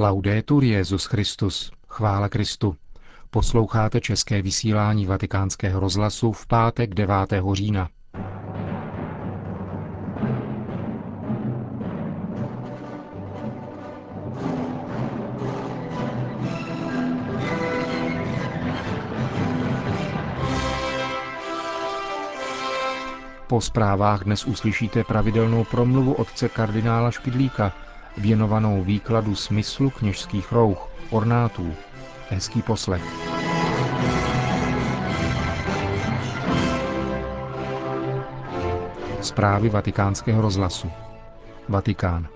Laudetur Jezus Christus. Chvála Kristu. Posloucháte české vysílání Vatikánského rozhlasu v pátek 9. října. Po zprávách dnes uslyšíte pravidelnou promluvu otce kardinála Špidlíka, věnovanou výkladu smyslu kněžských rouch, ornátů. Hezký poslech. Zprávy vatikánského rozhlasu. Vatikán.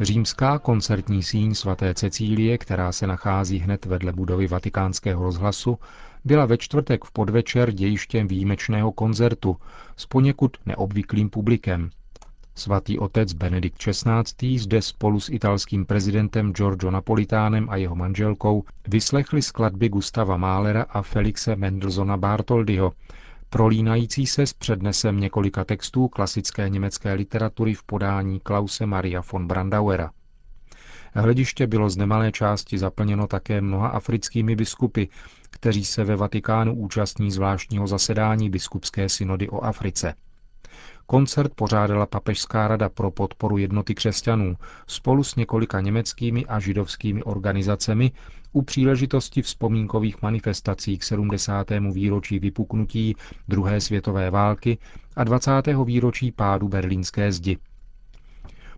Římská koncertní síň svaté Cecílie, která se nachází hned vedle budovy vatikánského rozhlasu, byla ve čtvrtek v podvečer dějištěm výjimečného koncertu s poněkud neobvyklým publikem. Svatý otec Benedikt XVI. zde spolu s italským prezidentem Giorgio Napolitánem a jeho manželkou vyslechli skladby Gustava Mahlera a Felixe Mendelssohna Bartoldyho, prolínající se s přednesem několika textů klasické německé literatury v podání Klause Maria von Brandauera. Hlediště bylo z nemalé části zaplněno také mnoha africkými biskupy, kteří se ve Vatikánu účastní zvláštního zasedání biskupské synody o Africe. Koncert pořádala Papežská rada pro podporu jednoty křesťanů spolu s několika německými a židovskými organizacemi u příležitosti vzpomínkových manifestací k 70. výročí vypuknutí druhé světové války a 20. výročí pádu berlínské zdi.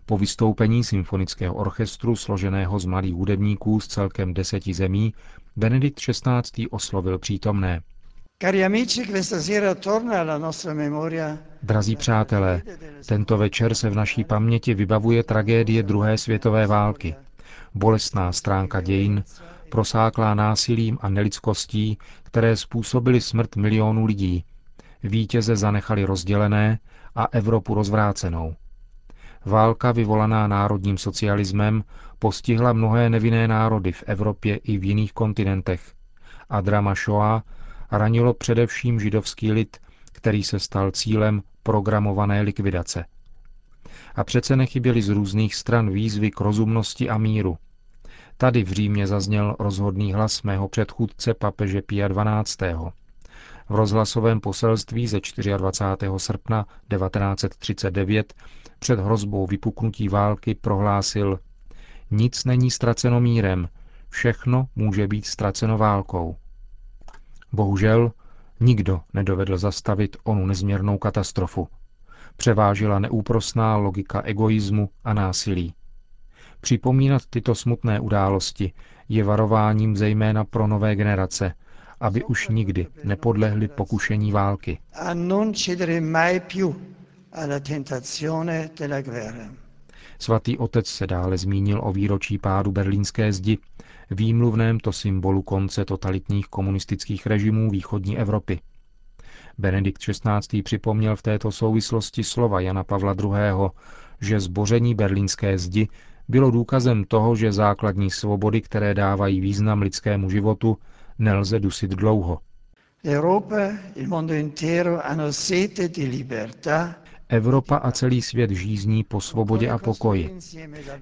Po vystoupení symfonického orchestru složeného z mladých hudebníků z celkem deseti zemí Benedikt XVI. oslovil přítomné. Drazí přátelé, tento večer se v naší paměti vybavuje tragédie druhé světové války. Bolestná stránka dějin, prosáklá násilím a nelidskostí, které způsobily smrt milionů lidí. Vítěze zanechali rozdělené a Evropu rozvrácenou. Válka vyvolaná národním socialismem postihla mnohé nevinné národy v Evropě i v jiných kontinentech a drama Shoah ranilo především židovský lid, který se stal cílem programované likvidace. A přece nechyběly z různých stran výzvy k rozumnosti a míru. Tady v Římě zazněl rozhodný hlas mého předchůdce papeže Pia XII. V rozhlasovém poselství ze 24. srpna 1939 před hrozbou vypuknutí války prohlásil Nic není ztraceno mírem, všechno může být ztraceno válkou. Bohužel nikdo nedovedl zastavit onu nezměrnou katastrofu. Převážila neúprosná logika egoismu a násilí. Připomínat tyto smutné události je varováním zejména pro nové generace, aby už nikdy nepodlehli pokušení války. Svatý otec se dále zmínil o výročí pádu berlínské zdi, výmluvném to symbolu konce totalitních komunistických režimů východní Evropy. Benedikt XVI. připomněl v této souvislosti slova Jana Pavla II., že zboření berlínské zdi bylo důkazem toho, že základní svobody, které dávají význam lidskému životu, nelze dusit dlouho. Evropa a celý svět žízní po svobodě a pokoji.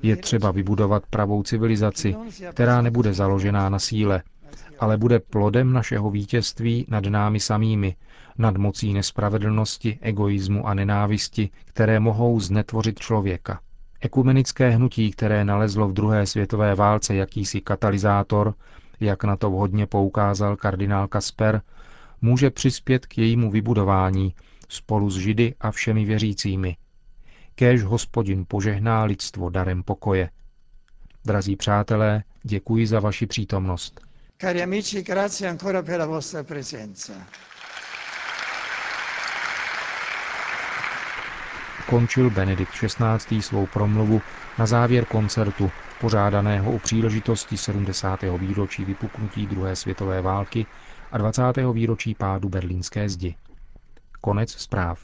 Je třeba vybudovat pravou civilizaci, která nebude založená na síle, ale bude plodem našeho vítězství nad námi samými, nad mocí nespravedlnosti, egoismu a nenávisti, které mohou znetvořit člověka. Ekumenické hnutí, které nalezlo v druhé světové válce jakýsi katalyzátor, jak na to vhodně poukázal kardinál Kasper, může přispět k jejímu vybudování spolu s Židy a všemi věřícími. Kéž hospodin požehná lidstvo darem pokoje. Drazí přátelé, děkuji za vaši přítomnost. Cari amici, grazie ancora per la vostra presenza. Končil Benedikt XVI. svou promluvu na závěr koncertu, pořádaného u příležitosti 70. výročí vypuknutí druhé světové války a 20. výročí pádu berlínské zdi. Konec zpráv.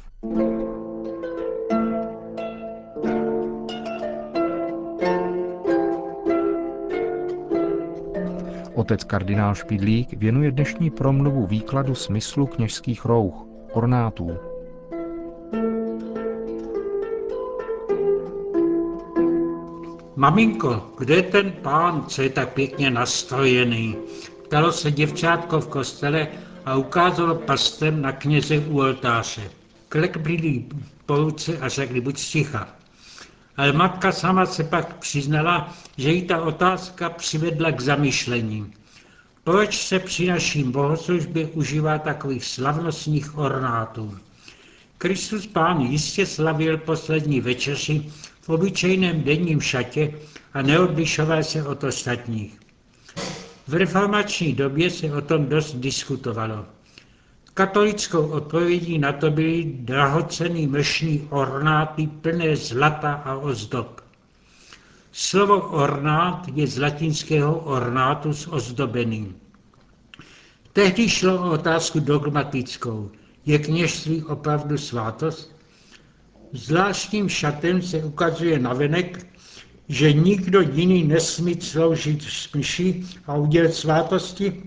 Otec kardinál Špidlík věnuje dnešní promluvu výkladu smyslu kněžských rouch, ornátů. Maminko, kde je ten pán, co je tak pěkně nastrojený? Ptalo se děvčátko v kostele a ukázalo prstem na kněze u oltáře. Klek byli po ruce a řekli, buď sticha. Ale matka sama se pak přiznala, že jí ta otázka přivedla k zamyšlení. Proč se při naším bohoslužbě užívá takových slavnostních ornátů? Kristus Pán jistě slavil poslední večeři v obyčejném denním šatě a neodlišoval se od ostatních. V reformační době se o tom dost diskutovalo. Katolickou odpovědí na to byly drahocený mlšní ornáty plné zlata a ozdob. Slovo ornát je z latinského ornatus ozdobený. Tehdy šlo o otázku dogmatickou. Je kněžství opravdu svátost? Zvláštním šatem se ukazuje navenek, že nikdo jiný nesmí sloužit v smyši a udělat svátosti,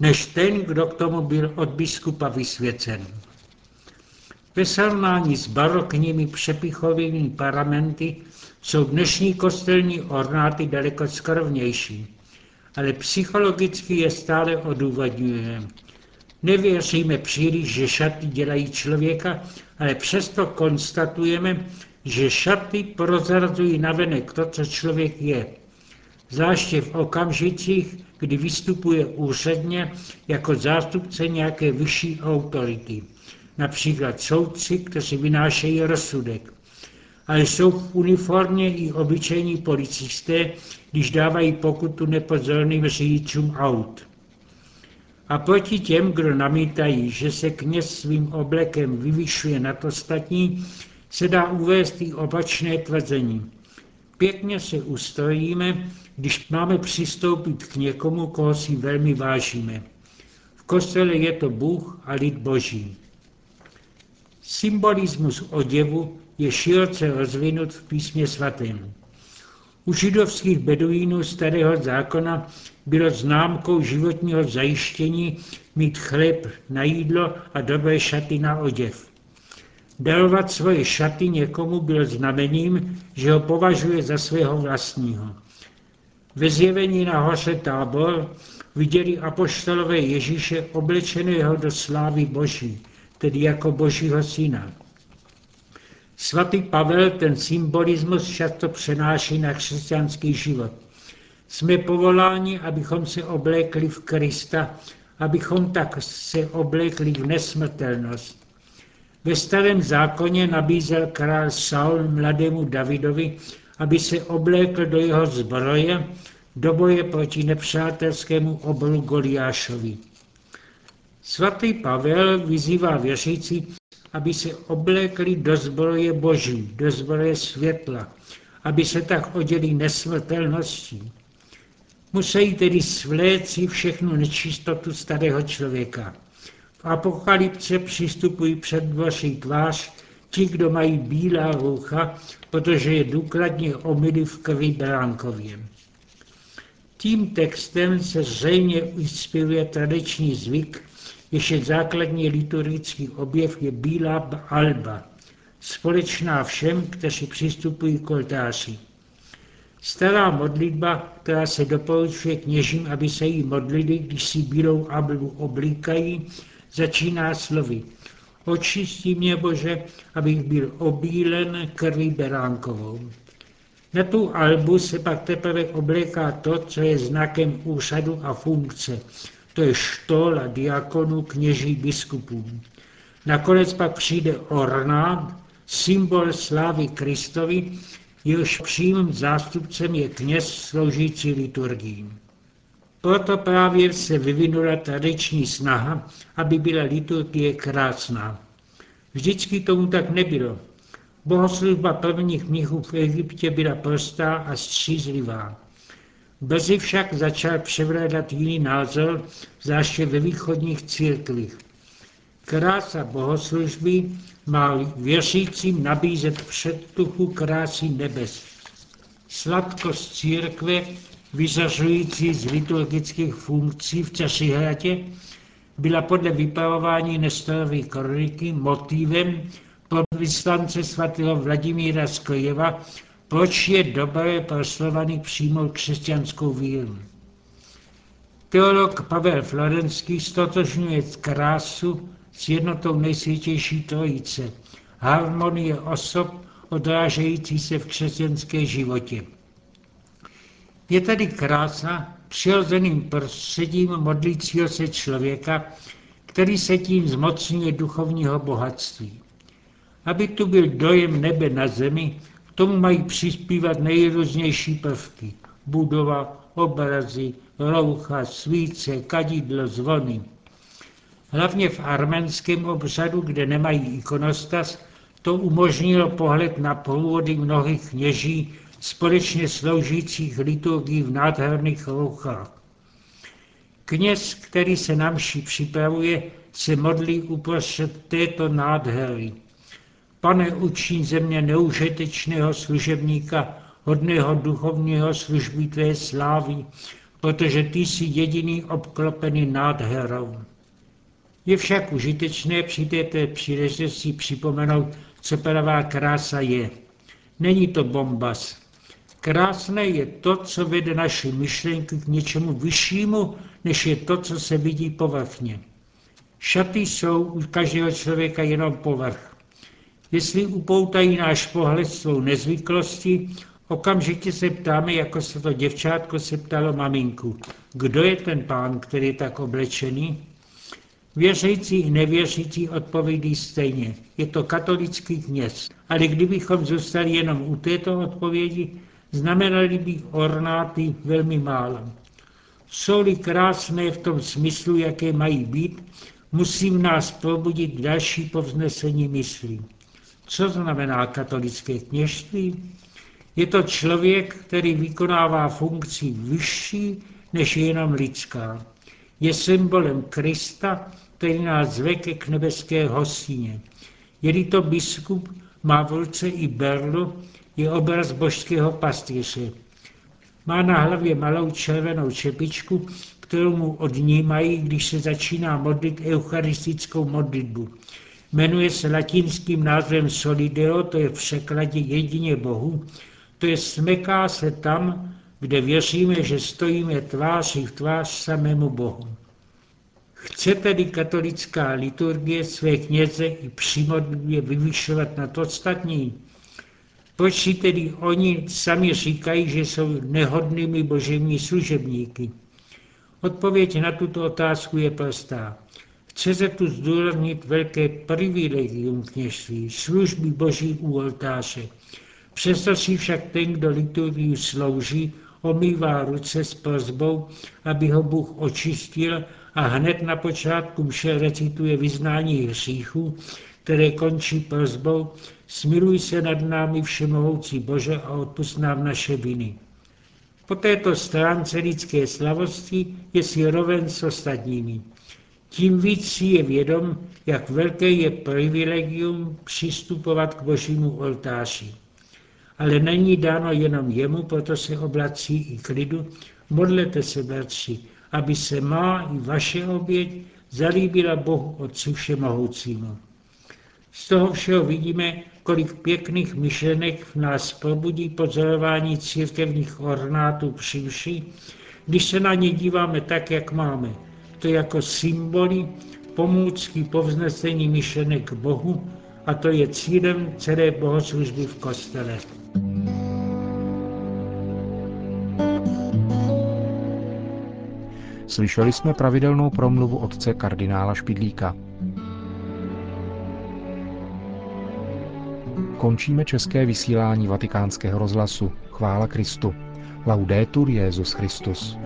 než ten, kdo k tomu byl od biskupa vysvěcen. Ve srovnání s barokními přepichovými paramenty jsou dnešní kostelní ornáty daleko skrvnější, ale psychologicky je stále odůvodňujeme. Nevěříme příliš, že šaty dělají člověka, ale přesto konstatujeme, že šaty prozrazují navenek to, co člověk je. Zvláště v okamžicích, kdy vystupuje úředně jako zástupce nějaké vyšší autority. Například soudci, kteří vynášejí rozsudek. Ale jsou v uniformě i obyčejní policisté, když dávají pokutu nepozorným řidičům aut. A proti těm, kdo namítají, že se kněz svým oblekem vyvyšuje nad ostatní, se dá uvést i opačné tvrzení. Pěkně se ustrojíme, když máme přistoupit k někomu, koho si velmi vážíme. V kostele je to Bůh a lid Boží. Symbolismus oděvu je široce rozvinut v písmě svatém. U židovských beduínů starého zákona bylo známkou životního zajištění mít chléb na jídlo a dobré šaty na oděv. Darovat svoje šaty někomu byl znamením, že ho považuje za svého vlastního. Ve zjevení na hoře Tábor viděli apoštolové Ježíše oblečeného do slávy Boží, tedy jako Božího syna. Svatý Pavel ten symbolismus často přenáší na křesťanský život. Jsme povoláni, abychom se oblékli v Krista, abychom tak se oblékli v nesmrtelnost. Ve starém zákoně nabízel král Saul mladému Davidovi, aby se oblékl do jeho zbroje do boje proti nepřátelskému oboru Goliášovi. Svatý Pavel vyzývá věřící, aby se oblékli do zbroje boží, do zbroje světla, aby se tak oděli nesmrtelností. Musí tedy svléci všechnu nečistotu starého člověka. V apokalypce přistupují před Boží tvář ti, kdo mají bílá roucha, protože je důkladně omily v krvi beránkově. Tím textem se zřejmě inspiruje tradiční zvyk, ještě základní liturgický objev je bílá alba, společná všem, kteří přistupují k oltáři. Stará modlitba, která se doporučuje kněžím, aby se jí modlili, když si bílou albu oblíkají, začíná slovy. Očistí mě, Bože, abych byl obílen krví beránkovou. Na tu albu se pak teprve obléká to, co je znakem úřadu a funkce, to je štol a diakonů, kněží, biskupů. Nakonec pak přijde ornát, symbol slávy Kristovi, jehož přímým zástupcem je kněz sloužící liturgii. Proto právě se vyvinula tradiční snaha, aby byla liturgie krásná. Vždycky tomu tak nebylo. Bohoslužba prvních mnichů v Egyptě byla prostá a střízlivá. Brzy však začal převládat jiný názor, zvláště ve východních církvích. Krása bohoslužby má věřícím nabízet předtuchu krásy nebes. Sladkost církve, vyzařující z liturgických funkcí v Cesihradě, byla podle vypravování Nestorové kroniky motivem pro vyslance svatého Vladimíra z Kojeva proč je dobré proslovaný přijmout křesťanskou víru. Teolog Pavel Florenský stotožňuje krásu s jednotou nejsvětější trojice, harmonie osob odrážející se v křesťanské životě. Je tady krása přirozeným prostředím modlícího se člověka, který se tím zmocňuje duchovního bohatství. Aby tu byl dojem nebe na zemi, tomu mají přispívat nejrůznější prvky. Budova, obrazy, roucha, svíce, kadidlo, zvony. Hlavně v arménském obřadu, kde nemají ikonostas, to umožnilo pohled na původy mnohých kněží společně sloužících liturgií v nádherných rouchách. Kněz, který se na mši připravuje, se modlí uprostřed této nádhery. Pane, učí země neužitečného služebníka, hodného duchovního služby tvé slávy, protože ty jsi jediný obklopený nádherou. Je však užitečné při této příležitosti připomenout, co pravá krása je. Není to bombas. Krásné je to, co vede naši myšlenky k něčemu vyššímu, než je to, co se vidí povrchně. Šaty jsou u každého člověka jenom povrch. Jestli upoutají náš pohled svou nezvyklostí, okamžitě se ptáme, jako se to děvčátko se ptalo maminku. Kdo je ten pán, který je tak oblečený? Věřící i nevěřící odpovědí stejně. Je to katolický kněz. Ale kdybychom zůstali jenom u této odpovědi, znamenaly by ornáty velmi málo. Jsou-li krásné v tom smyslu, jaké mají být, musí v nás probudit další povznesení myslí. Co znamená katolické kněžství? Je to člověk, který vykonává funkci vyšší než jenom lidská. Je symbolem Krista, který nás zve k nebeské hostině. Je to biskup, má v ruce i berlu, je obraz božského pastýře. Má na hlavě malou červenou čepičku, kterou mu odnímají, když se začíná modlit eucharistickou modlitbu. Jmenuje se latinským názvem Solideo, to je v překladě jedině Bohu, to je smeká se tam, kde věříme, že stojíme tváří v tvář samému Bohu. Chce tedy katolická liturgie své kněze i při modlitbě vyvyšovat nad ostatní? Proč si tedy oni sami říkají, že jsou nehodnými božími služebníky? Odpověď na tuto otázku je prostá. Chce tu zdůraznit velké privilegium kněžství, služby boží u oltáře. Přesto si však ten, kdo liturgii slouží, omývá ruce s prozbou, aby ho Bůh očistil a hned na počátku vše recituje vyznání hříchů, které končí prozbou, smiluj se nad námi všemohoucí Bože a odpust nám naše viny. Po této stránce lidské slavosti je si roven s ostatními. Tím víc si je vědom, jak velké je privilegium přistupovat k božímu oltáři. Ale není dáno jenom jemu, proto se oblací i k lidu, modlete se, bratři, aby se má i vaše oběť zalíbila Bohu Otci Všemohoucímu. Z toho všeho vidíme, kolik pěkných myšlenek v nás probudí pozorování církevních ornátů při když se na ně díváme tak, jak máme. To jako symboly, pomůcky povznesení myšlenek k Bohu a to je cílem celé bohoslužby v kostele. Slyšeli jsme pravidelnou promluvu otce kardinála Špidlíka. Končíme české vysílání vatikánského rozhlasu. Chvála Kristu. Laudetur Jezus Christus.